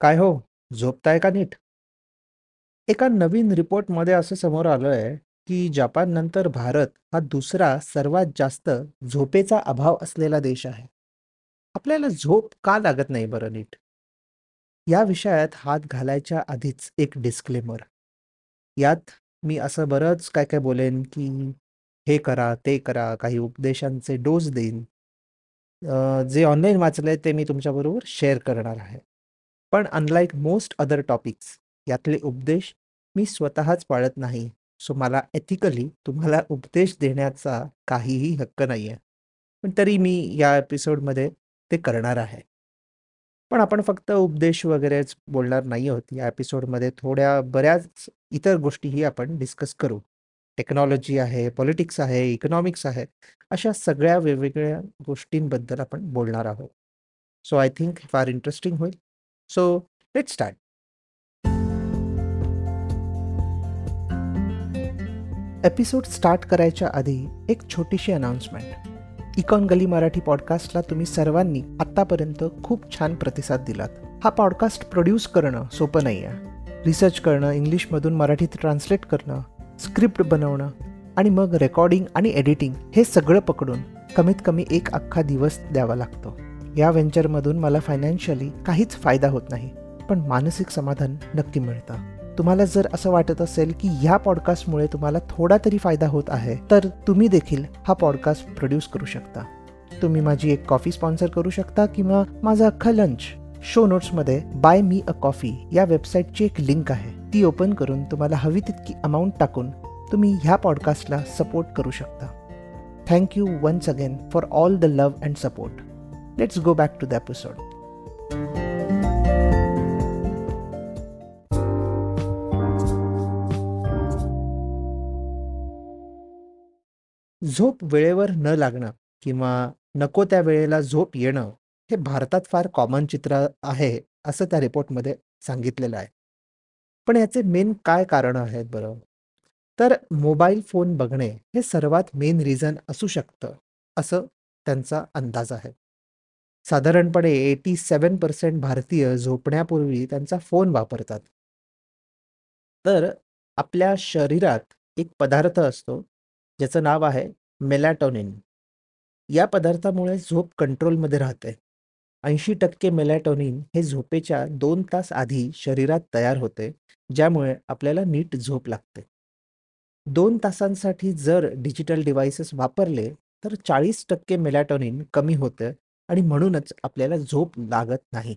काय हो, झोपताय का नीट? एका नवीन रिपोर्टमध्ये असं समोर आलंय, की जपाननंतर भारत हा दुसरा सर्वात जास्त झोपेचा अभाव असलेला देश आहे. आपल्याला झोप का लागत नाही बरं नीट? या विषयात हात घालायच्या आधीच एक डिस्क्लेमर. यात मी असं बरंच काय-काय बोलेन, की हे करा, ते करा, काही उपदेशांचे डोस देईन. जे ऑनलाईन वाचले ते मी तुमच्याबरोबर शेअर करणार आहे. पण अनलाईक मोस्ट अदर टॉपिक्स यातले उपदेश मी स्वतःच पाळत नाही. सो मला एथिकली तुम्हाला उपदेश देण्याचा काहीही हक्क नाहीये. पण तरी मी या एपिसोडमध्ये ते करणार आहे. पण आपण फक्त उपदेश वगैरेच बोलणार नाही आहोत. या एपिसोडमध्ये थोड्या बऱ्याच इतर गोष्टीही आपण डिस्कस करू. टेक्नॉलॉजी आहे, पॉलिटिक्स आहे, इकॉनॉमिक्स आहे. अशा सगळ्या वेगवेगळ्या गोष्टींबद्दल आपण बोलणार आहोत. सो आय थिंक फार इंटरेस्टिंग होईल. So let's start. Episode start करायच्या आधी एक छोटीशी अनाउन्समेंट. इकॉन गली मराठी पॉडकास्टला तुम्ही सर्वांनी आत्तापर्यंत खूप छान प्रतिसाद दिलात. हा पॉडकास्ट प्रोड्यूस करणं सोपं नाही आहे. रिसर्च करणं, इंग्लिशमधून मराठीत ट्रान्सलेट करणं, स्क्रिप्ट बनवणं आणि मग रेकॉर्डिंग आणि एडिटिंग हे सगळं पकडून कमीत कमी एक अख्खा दिवस द्यावा लागतो. या व्हेंचरमधून मला फायनान्शियली काहीच फायदा होत नाही, पण मानसिक समाधान नक्की मिळतं. तुम्हाला जर असं वाटत असेल की ह्या पॉडकास्टमुळे तुम्हाला थोडा तरी फायदा होत आहे तर तुम्ही देखील हा पॉडकास्ट प्रोड्यूस करू शकता. तुम्ही माझी एक कॉफी स्पॉन्सर करू शकता किंवा माझा अख्खा लंच शो नोट्समध्ये बाय मी अ कॉफी या वेबसाईटची एक लिंक आहे. ती ओपन करून तुम्हाला हवी तितकी अमाऊंट टाकून तुम्ही ह्या पॉडकास्टला सपोर्ट करू शकता. Thank you once again for all the love and support Let's go back to the episode. झोप वेळेवर न लागणं किंवा नको त्या वेळेला झोप येणं हे भारतात फार कॉमन चित्र आहे, असं त्या रिपोर्टमध्ये सांगितलेलं आहे. पण याचे मेन काय कारण आहेत बरं? तर मोबाईल फोन बघणे हे सर्वात मेन रिझन असू शकतं, असं त्यांचा अंदाज आहे. साधारणपणे 87% भारतीय झोपण्यापूर्वी त्यांचा फोन वापरतात. तर आपल्या शरीरात एक पदार्थ असतो, ज्याचं नाव आहे मेलॅटोनिन. या पदार्थामुळे झोप कंट्रोलमध्ये राहते. 80% मेलॅटोनिन हे झोपेच्या दोन तास आधी शरीरात तयार होते, ज्यामुळे आपल्याला नीट झोप लागते. दोन तासांसाठी जर डिजिटल डिव्हाइसेस वापरले, तर 40% मेलॅटोनिन कमी होतं आणि म्हणूनच आपल्याला झोप लागत नाही.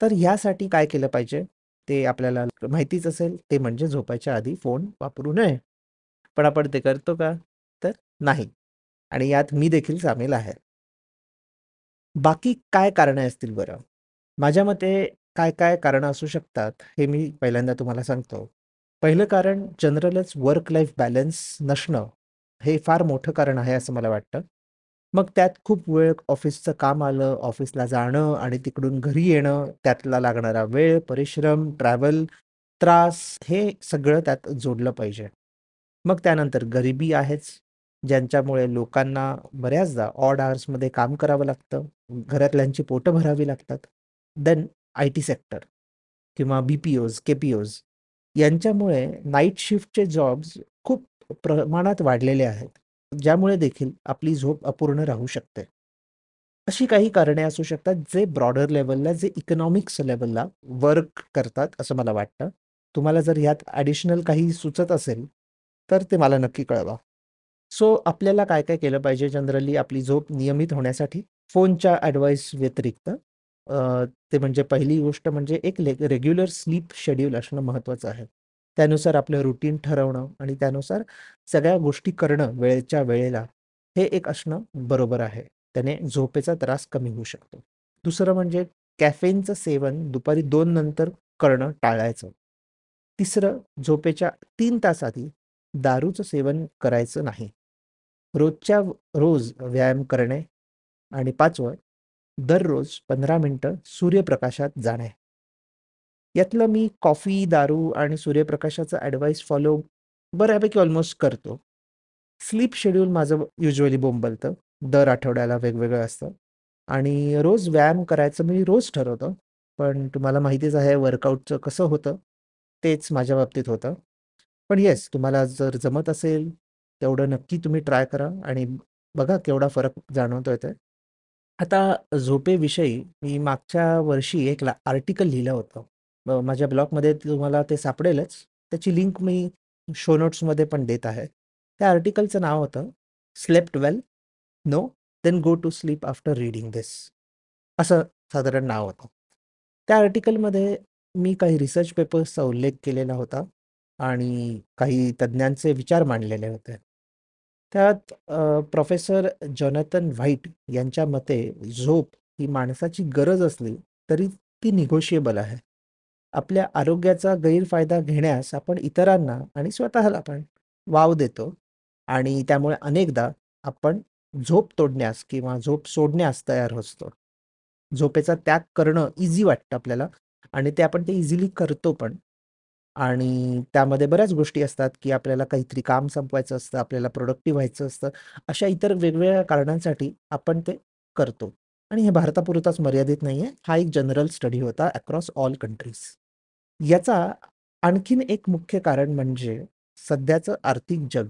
तर ह्यासाठी काय केलं पाहिजे? ते आपल्याला माहितीच असेल, ते म्हणजे झोपायच्या आधी फोन वापरू नये. पण आपण ते करतो का? तर नाही. आणि यात मी देखील सामील आहे. बाकी काय कारणं असतील बरं? माझ्या मते काय-काय कारणं असू शकतात, हे मी पहिल्यांदा तुम्हाला सांगतो. पहिलं कारण जनरलच वर्क लाईफ बॅलन्स नसणं, हे फार मोठं कारण आहे असं मला वाटतं. मग त्यात खूप वेळ ऑफिसचं काम आलं, ऑफिसला जाणं आणि तिकडून घरी येणं, त्यातला लागणारा वेळ, परिश्रम, ट्रॅव्हल, त्रास हे सगळं त्यात जोडलं पाहिजे. मग त्यानंतर गरिबी आहेच, ज्यांच्यामुळे लोकांना बऱ्याचदा ऑड आवर्समध्ये काम करावं लागतं. घरातल्यांची पोटं भरावी लागतात. देन आय-टी सेक्टर किंवा बी-पी-ओज, के-पी-ओज यांच्यामुळे नाईट शिफ्टचे जॉब्स खूप प्रमाणात वाढलेले आहेत. ज्यामुळे देखील आपली झोप अपूर्ण राहू शकते. अशी काही कारणे असू शकतात, जे ब्रॉडर लेवलला जे इकॉनॉमिक्स लेवलला वर्क करतात, असं मला वाटतं. तुम्हाला जर ह्यात ॲडिशनल काही सुचत असेल, तर ते मला नक्की कळवा. सो आपल्याला काय-काय केलं पाहिजे जनरली आपली झोप नियमित होण्यासाठी? फोनच्या ॲडवाईस व्यतिरिक्त ते म्हणजे पहिली गोष्ट म्हणजे एक रेग्युलर स्लीप शेड्यूल असणं महत्त्वाचं आहे. त्यानुसार आपलं रुटीन ठरवणं आणि त्यानुसार सगळ्या गोष्टी करणं वेळेच्या वेळेला, हे एक असणं बरोबर आहे. त्याने झोपेचा त्रास कमी होऊ शकतो. दुसरं म्हणजे कॅफेनचं सेवन दुपारी दोन नंतर करणं टाळायचं. तिसरं झोपेच्या तीन तास आधी दारूचं सेवन करायचं नाही. रोजच्या रोज व्यायाम करणे आणि पाचवं दररोज पंधरा मिनटं सूर्यप्रकाशात जाणे. यातलं मी कॉफी, दारू आणि सूर्यप्रकाशाचा ॲडवाईस फॉलो बऱ्यापैकी ऑलमोस्ट करतो. स्लीप शेड्यूल माझं युजली बोंबलतं. दर आठवड्याला वेगवेगळं असतं आणि रोज व्यायाम करायचं मी रोज ठरवतो. पण तुम्हाला माहितीच आहे वर्कआउटचं कसं होतं, तेच माझ्या बाबतीत होतं. पण येस, तुम्हाला जर जमत असेल, तेवढं नक्की तुम्ही ट्राय करा आणि बघा केवढा फरक जाणवतोय ते. आता झोपेविषयी मी मागच्या वर्षी एक ला आर्टिकल लिहिलं होतं. अ, माझ्या ब्लॉगमध्ये तुम्हाला ते सापडेलच. त्याची लिंक मी शो नोट्समध्ये पण देत आहे. त्या आर्टिकलचं नाव होतं, "slept well? No? Then go to sleep after reading this." असं साधारण नाव होतं. त्या आर्टिकलमध्ये मी काही रिसर्च पेपर्सचा उल्लेख केलेला होता आणि काही तज्ञांचे विचार मांडलेले होते. त्यात अ, प्रोफेसर जोनाथन व्हाईट यांच्या मते झोप ही माणसाची गरज असली तरी ती निगोशिएबल आहे. आपल्या आरोग्याचा गैरफायदा घेण्यास आपण इतरांना आणि स्वतःला पण वाव देतो आणि त्यामुळे अनेकदा आपण झोप तोडण्यास किंवा झोप सोडण्यास तयार असतो. झोपेचा त्याग करणं इझी वाटतं आपल्याला आणि ते आपण ते इझिली करतो पण. आणि त्यामध्ये बऱ्याच गोष्टी असतात, की आपल्याला काहीतरी काम संपवायचं असतं, आपल्याला प्रोडक्टिव्ह व्हायचं असतं. अशा इतर वेगवेगळ्या कारणांसाठी आपण ते करतो आणि हे भारतापुरताच मर्यादित नाही आहे हा एक जनरल स्टडी होता अक्रॉस ऑल कंट्रीज. याचा आणखीन एक मुख्य कारण म्हणजे सध्याचं आर्थिक जग.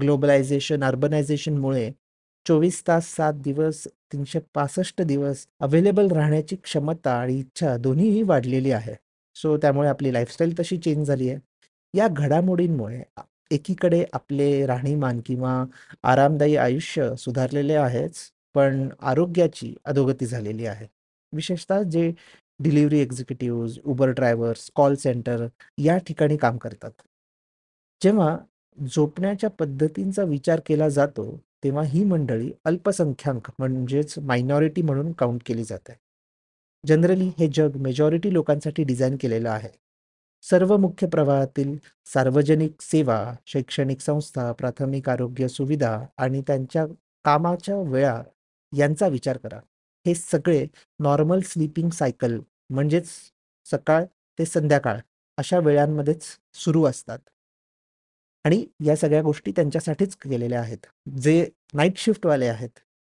ग्लोबलायझेशन, अर्बनायझेशनमुळे 24 तास, सात दिवस, 365 दिवस अवेलेबल राहण्याची क्षमता आणि इच्छा दोन्हीही वाढलेली आहे. सो त्यामुळे आपली लाईफस्टाईल तशी चेंज झाली आहे. या घडामोडींमुळे एकीकडे आपले राहणीमान किंवा आरामदायी आयुष्य सुधारलेले आहेच, पण आरोग्याची अधोगती झालेली आहे. विशेषतः जे delivery executive Uber drivers, call centre या ठिकाणी काम करतात. जेव्हा झोपण्याच्या पद्धतींचा विचार केला जातो, तेव्हा ही मंडळी अल्पसंख्याक म्हणजेच मायनॉरिटी म्हणून काउंट केली जाते. जनरली हे जग मेजॉरिटी लोकांसाठी डिझाईन केलेलं आहे. सर्व मुख्य प्रवाहातील सार्वजनिक सेवा, शैक्षणिक संस्था, प्राथमिक आरोग्य सुविधा आणि त्यांच्या कामाच्या वेळा यांचा विचार करा. हे सगळे नॉर्मल स्लीपिंग सायकल म्हणजेच सकाळ ते संध्याकाळ अशा वेळांमध्येच सुरू असतात. आणि या सगळ्या गोष्टी त्यांच्यासाठीच केलेल्या आहेत. जे नाईट शिफ्टवाले आहेत,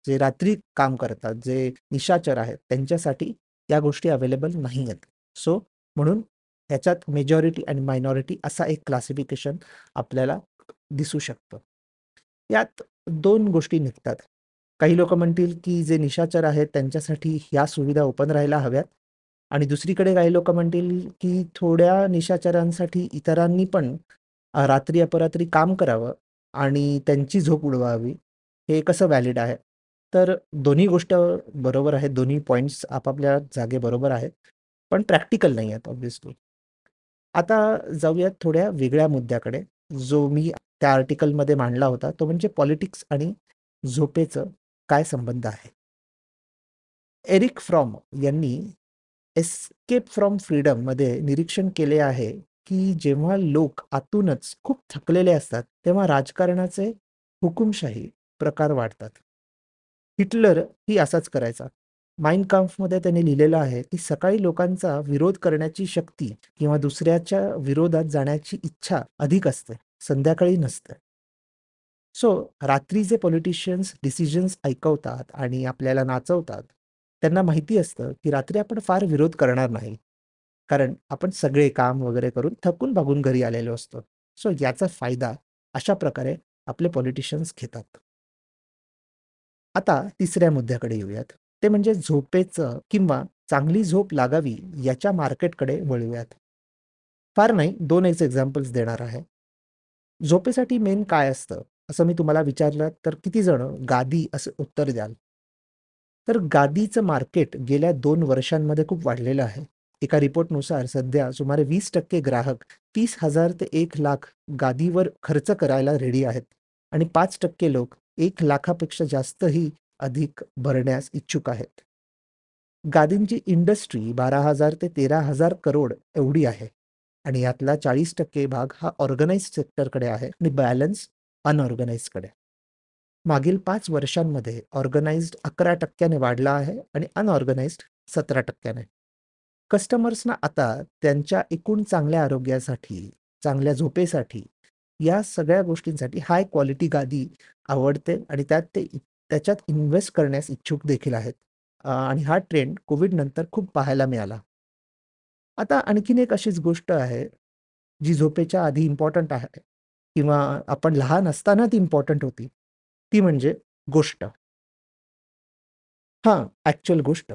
जे रात्री काम करतात, जे निशाचर आहेत, त्यांच्यासाठी या गोष्टी अवेलेबल नाही आहेत सो म्हणून ह्याच्यात मेजॉरिटी आणि मायनॉरिटी असा एक क्लासिफिकेशन आपल्याला दिसू शकतं. यात दोन गोष्टी निघतात. काही लोक म्हणतील, की जे निशाचर आहेत त्यांच्यासाठी ह्या सुविधा ओपन राहायला हव्यात आणि दुसरीकडे काही लोक म्हणतील, की थोड्या निशाचरांसाठी इतरांनी पण रात्री अपरात्री काम करावं आणि त्यांची झोप उडवावी. हे कसं व्हॅलिड आहे? तर दोन्ही गोष्ट बरोबर आहेत. दोन्ही पॉईंट्स आपापल्या जागे बरोबर आहेत. पण प्रॅक्टिकल नाही आहेत ऑब्विसली आता जाऊयात थोड्या वेगळ्या मुद्द्याकडे, जो मी त्या आर्टिकलमध्ये मांडला होता. तो म्हणजे पॉलिटिक्स आणि झोपेचं काय संबंध आहे? एरिक फ्रॉम यांनी एस्केप फ्रॉम फ्रीडममध्ये निरीक्षण केले आहे, की जेव्हा लोक आतूनच खूप थकलेले असतात, तेव्हा राजकारणाचे हुकुमशाही प्रकार वाढतात. हिटलर ही असाच करायचा. माइन काम्फमध्ये त्याने लिहिलेलं आहे, की सकाळी लोकांचा विरोध करण्याची शक्ती किंवा दुसऱ्याच्या विरोधात जाण्याची इच्छा अधिक असते, संध्याकाळी नसते. सो रात्री जे पॉलिटिशियन्स डिसिजन्स ऐकवतात आणि आपल्याला नाचवतात, त्यांना माहिती असतं, की रात्री आपण फार विरोध करणार नाही. कारण आपण सगळे काम वगैरे करून थकून-भागून घरी आलेलो असतो. सो याचा फायदा अशा प्रकारे आपले पॉलिटिशियन्स घेतात. आता तिसऱ्या मुद्द्याकडे येऊयात. ते म्हणजे झोपेचं किंवा चांगली झोप लागावी याच्या मार्केटकडे वळूयात. फार नाही 2च एक्झाम्पल्स देणार आहे. झोपेसाठी मेन काय असतं? असं मी तुम्हाला विचारलं तर किती जण गादी असं उत्तर द्याल? तर गादीचं मार्केट गेल्या दोन वर्षांमध्ये खूप वाढलेलं आहे. एका रिपोर्टनुसार सध्या सुमारे 20% ग्राहक तीस हजार ते एक लाख गादीवर खर्च करायला रेडी आहेत आणि पाच टक्के लोक एक लाखापेक्षा जास्तही अधिक भरण्यास इच्छुक आहेत. गादींची इंडस्ट्री बारा हजार ते तेरा हजार करोड एवढी आहे आणि यातला 40% भाग हा ऑर्गनाइज्ड सेक्टरकडे आहे आणि बॅलन्स अनऑर्गनाइज्डकडे. मागील पाच वर्षांमध्ये ऑर्गनाइज्ड अकरा टक्क्याने वाढला आहे आणि अनऑर्गनाइज्ड सतरा टक्क्याने कस्टमर्सना आता त्यांच्या एकूण चांगल्या आरोग्यासाठी, चांगल्या झोपेसाठी, या सगळ्या गोष्टींसाठी हाय क्वालिटी गादी आवडते आणि त्यात ते त्याच्यात इन्व्हेस्ट करण्यास इच्छुक देखील आहेत. आणि हा ट्रेंड कोविडनंतर खूप पाहायला मिळाला. आता आणखीन एक अशीच गोष्ट आहे, जी झोपेच्या आधी इम्पॉर्टंट आहे किंवा आपण लहान असताना ती इम्पॉर्टंट होती. ती म्हणजे गोष्ट. हां, ॲक्च्युअल गोष्ट.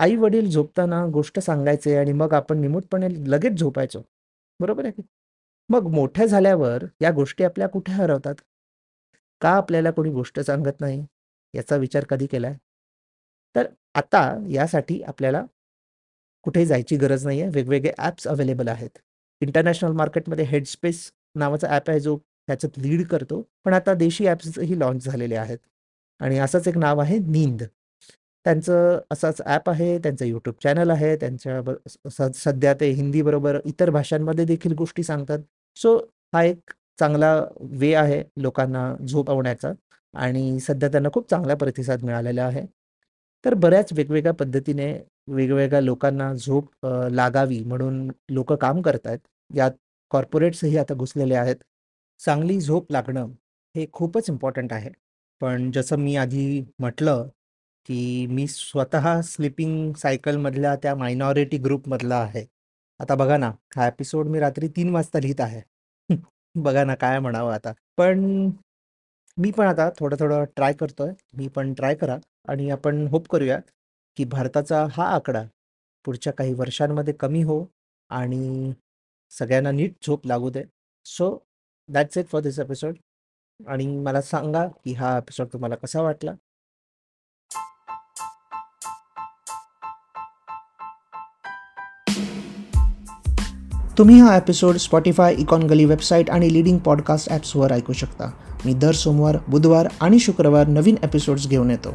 आई-वडील झोपताना गोष्ट सांगायचे आणि मग आपण निमूटपणे लगेच झोपायचो. बरोबर आहे की? मग मोठ्या झाल्यावर या गोष्टी आपल्या कुठे हरवतात? का आपल्याला कोणी गोष्ट सांगत नाही? याचा विचार कधी केलाय? तर आता यासाठी आपल्याला कुठे जायची गरज नाहीये. वेगवेगळे ॲप्स अवेलेबल आहेत. इंटरनॅशनल मार्केटमध्ये हेडस्पेस नावाचा ॲप आहे जो त्याच्यात लीड करतो. पण आता देशी ॲप्सही लॉन्च झालेले आहेत. आणि असंच एक नाव आहे नींद. त्यांचं असंच ॲप आहे, त्यांचं यूट्यूब चॅनल आहे. त्यांच्या सध्या ते हिंदीबरोबर इतर भाषांमध्ये देखील गोष्टी सांगतात. सो हा एक चांगला वे आहे लोकांना झोपवण्याचा आणि सध्या त्यांना खूप चांगला प्रतिसाद मिळालेला आहे. तर बऱ्याच वेगवेगळ्या पद्धतीने वेगवेगळ्या लोकांना झोप लागावी म्हणून लोक काम करतायत. यात कॉर्पोरेट्सही आता घुसलेले आहेत. चांगली झोप लागणं हे खूपच इम्पॉर्टंट आहे. पण जसं मी आधी म्हटलं, की मी स्वतः स्लिपिंग सायकलमधल्या त्या मायनॉरिटी ग्रुपमधला आहे. आता बघा ना, हा एपिसोड मी रात्री तीन वाजता लिहित आहे. बघा ना, काय म्हणावं आता. पण मी पण आता थोडं-थोडं ट्राय करतोय. मी पण ट्राय करा आणि आपण होप करूया, की भारताचा हा आकडा पुढच्या काही वर्षांमध्ये कमी हो आणि सगळ्यांना नीट झोप लागू दे. So that's it for this episode आणि मला सांगा, की हा एपिसोड तुम्हाला कसा वाटला? तुम्ही हा episode Spotify Econ Gully website आणि लिडिंग पॉडकास्ट ॲप्सवर ऐकू शकता. मी दर सोमवार, बुधवार आणि शुक्रवार नवीन एपिसोड्स घेऊन येतो.